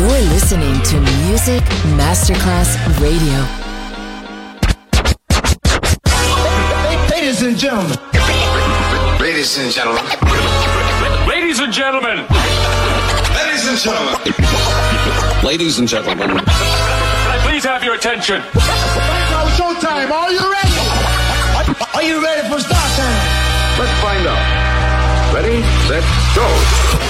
You're listening to Music Masterclass Radio. Ladies and gentlemen. Ladies and gentlemen. Ladies and gentlemen. Ladies and gentlemen. Ladies and gentlemen. Can I please have your attention? Now it's showtime. Are you ready? Are you ready for start time? Let's find out. Ready, set, go.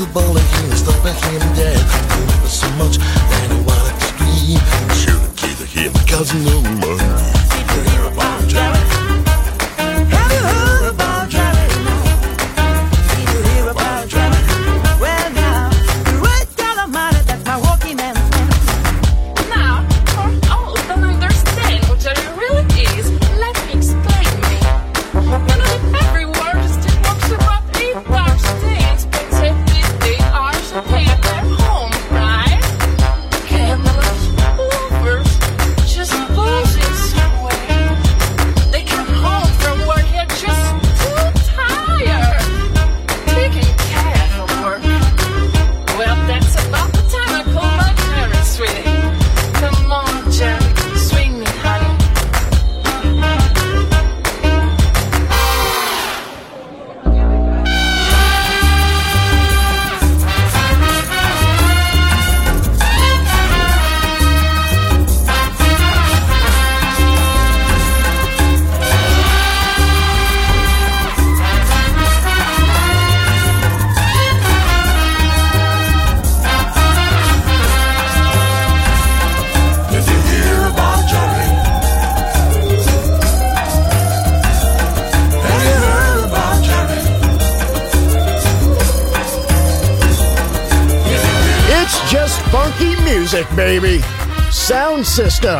volleyballen system.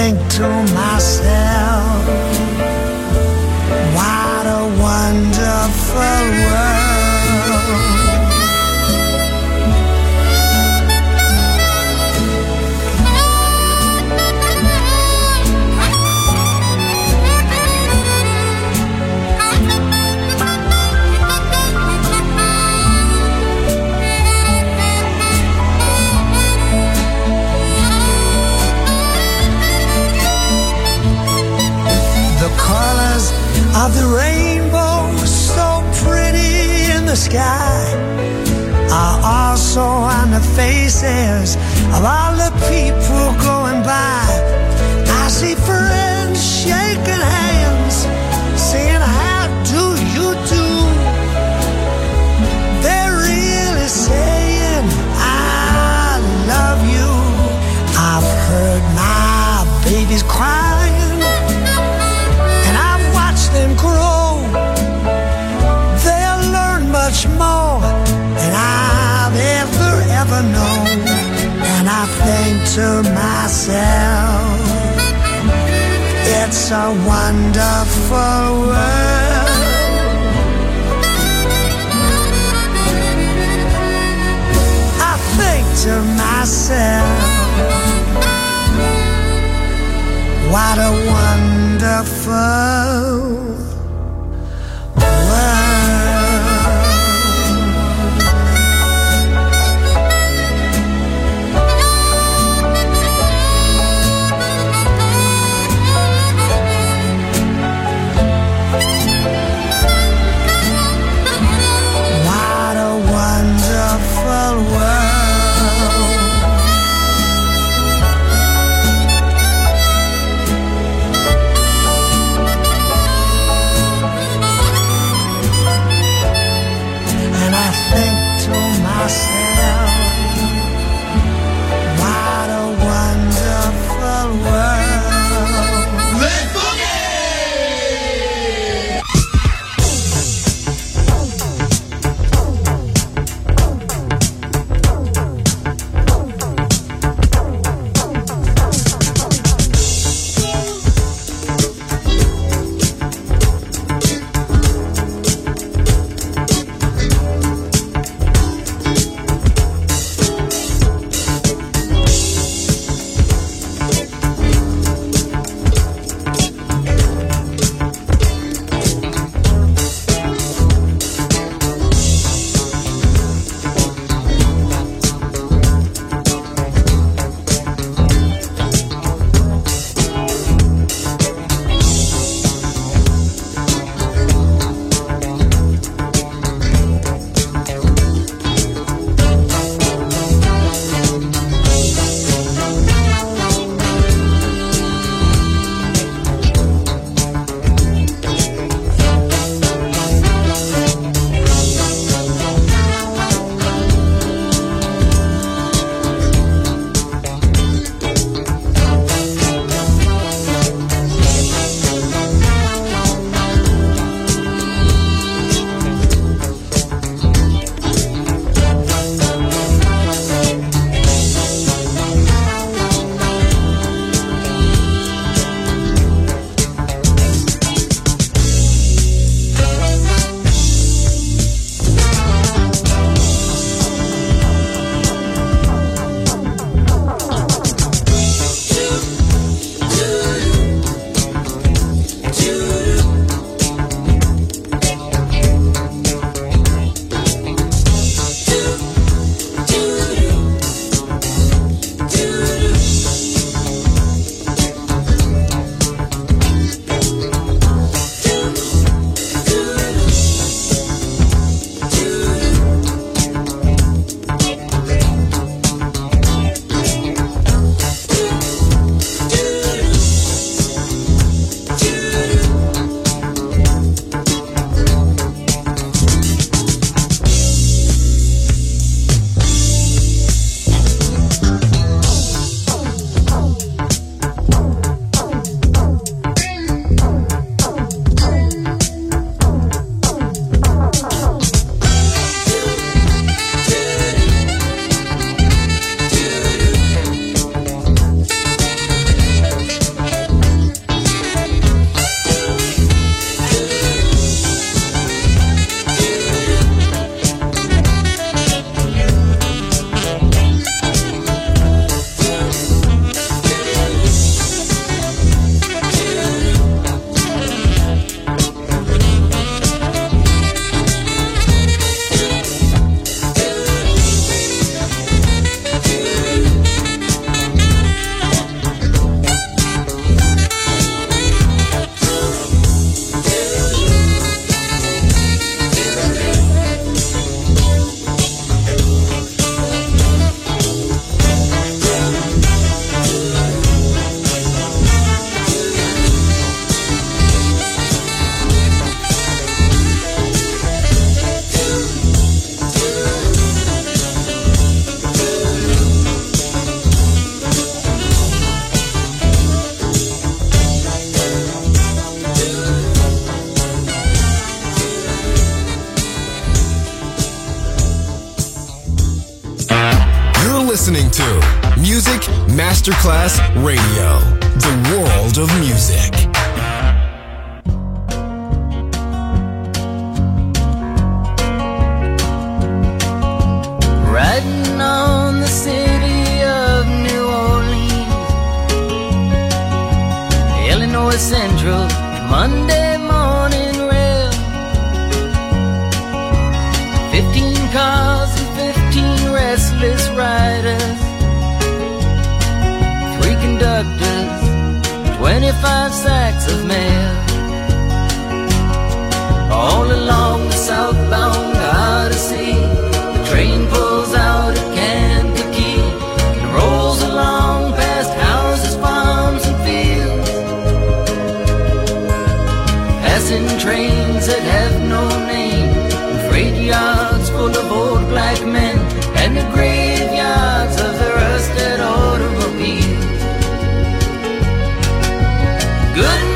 think to myself sky are also on the faces of all the people going by. I see friends shaking hands, saying, How do you do? They're really saying, I love you. I've heard my babies cry. It's a wonderful world. I think to myself, what a wonderful Good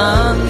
sun.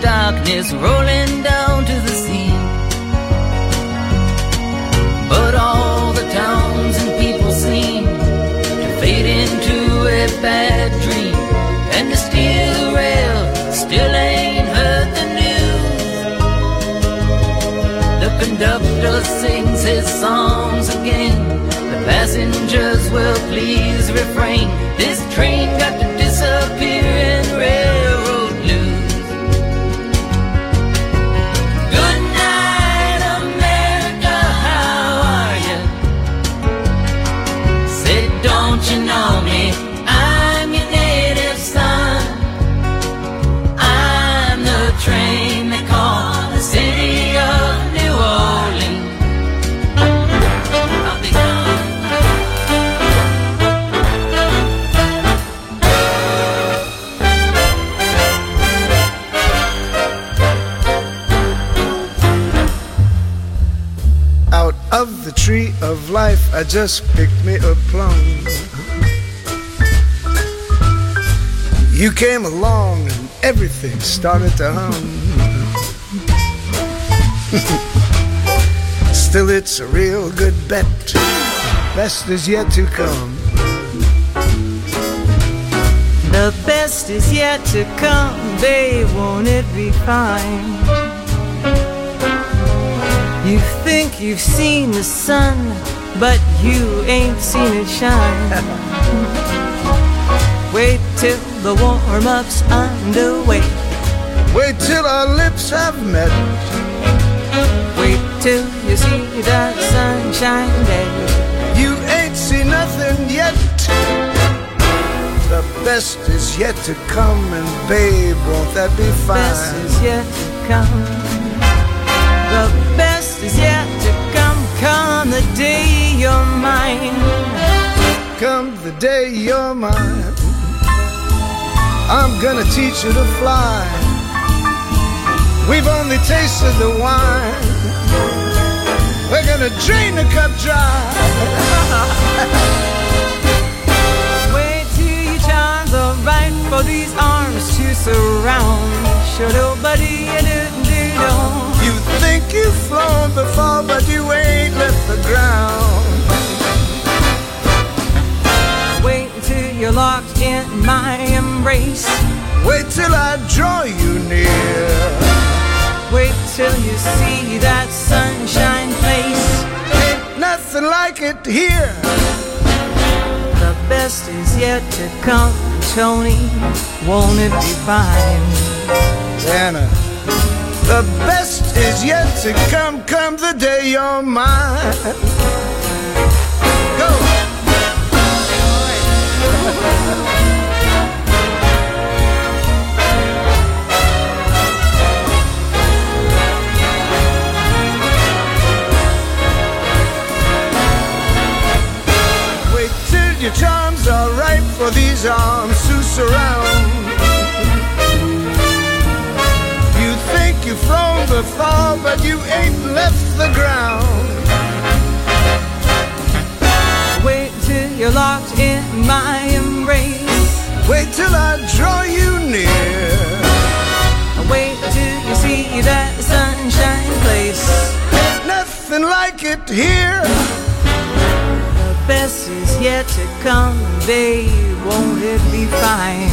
darkness rolling down to the sea. But all the towns and people seem to fade into a bad dream. And the steel rail still ain't heard the news. The conductor sings his songs again. The passengers will please refrain. of life, I just picked me a plum. You came along and everything started to hum. Still, it's a real good bet. Best is yet to come. The best is yet to come, babe, won't it be fine? You think you've seen the sun, but you ain't seen it shine. Wait till the warm up's underway. Wait till our lips have met. Wait till you see that sunshine day. You ain't seen nothing yet. The best is yet to come, and babe, won't that be fine? The best is yet to come. The best is yet to come, come the day you're mine. Come the day you're mine. I'm gonna teach you to fly. We've only tasted the wine. We're gonna drain the cup dry. Wait till your charms are right for these arms to surround. Sure, nobody do do You think you've flown before, but you ain't left the ground. Wait till you're locked in my embrace. Wait till I draw you near. Wait till you see that sunshine place. Ain't nothing like it here. The best is yet to come, Tony. Won't it be fine? Anna, the best is yet to come. Come the day you're mine. Go. Wait till your charms are ripe for these arms to surround. Flown before, but you ain't left the ground. Wait till you're locked in my embrace. Wait till I draw you near. Wait till you see that sunshine place. Nothing like it here. The best is yet to come, babe. Won't it be fine?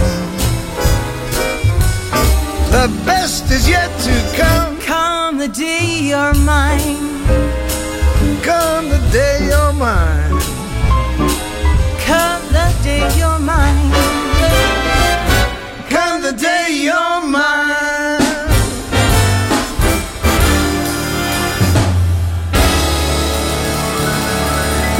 The best is yet to come. Come the day you're mine. Come the day you're mine. Come the day you're mine. Come the day you're mine.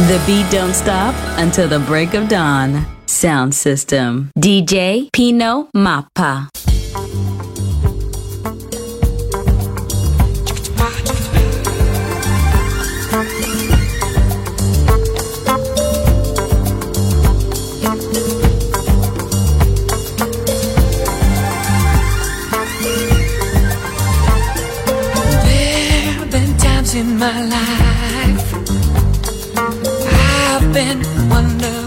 The beat don't stop until the break of dawn. Sound system. DJ Pino Mappa. Times in my life. I've been wondering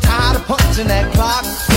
tired of punching that clock.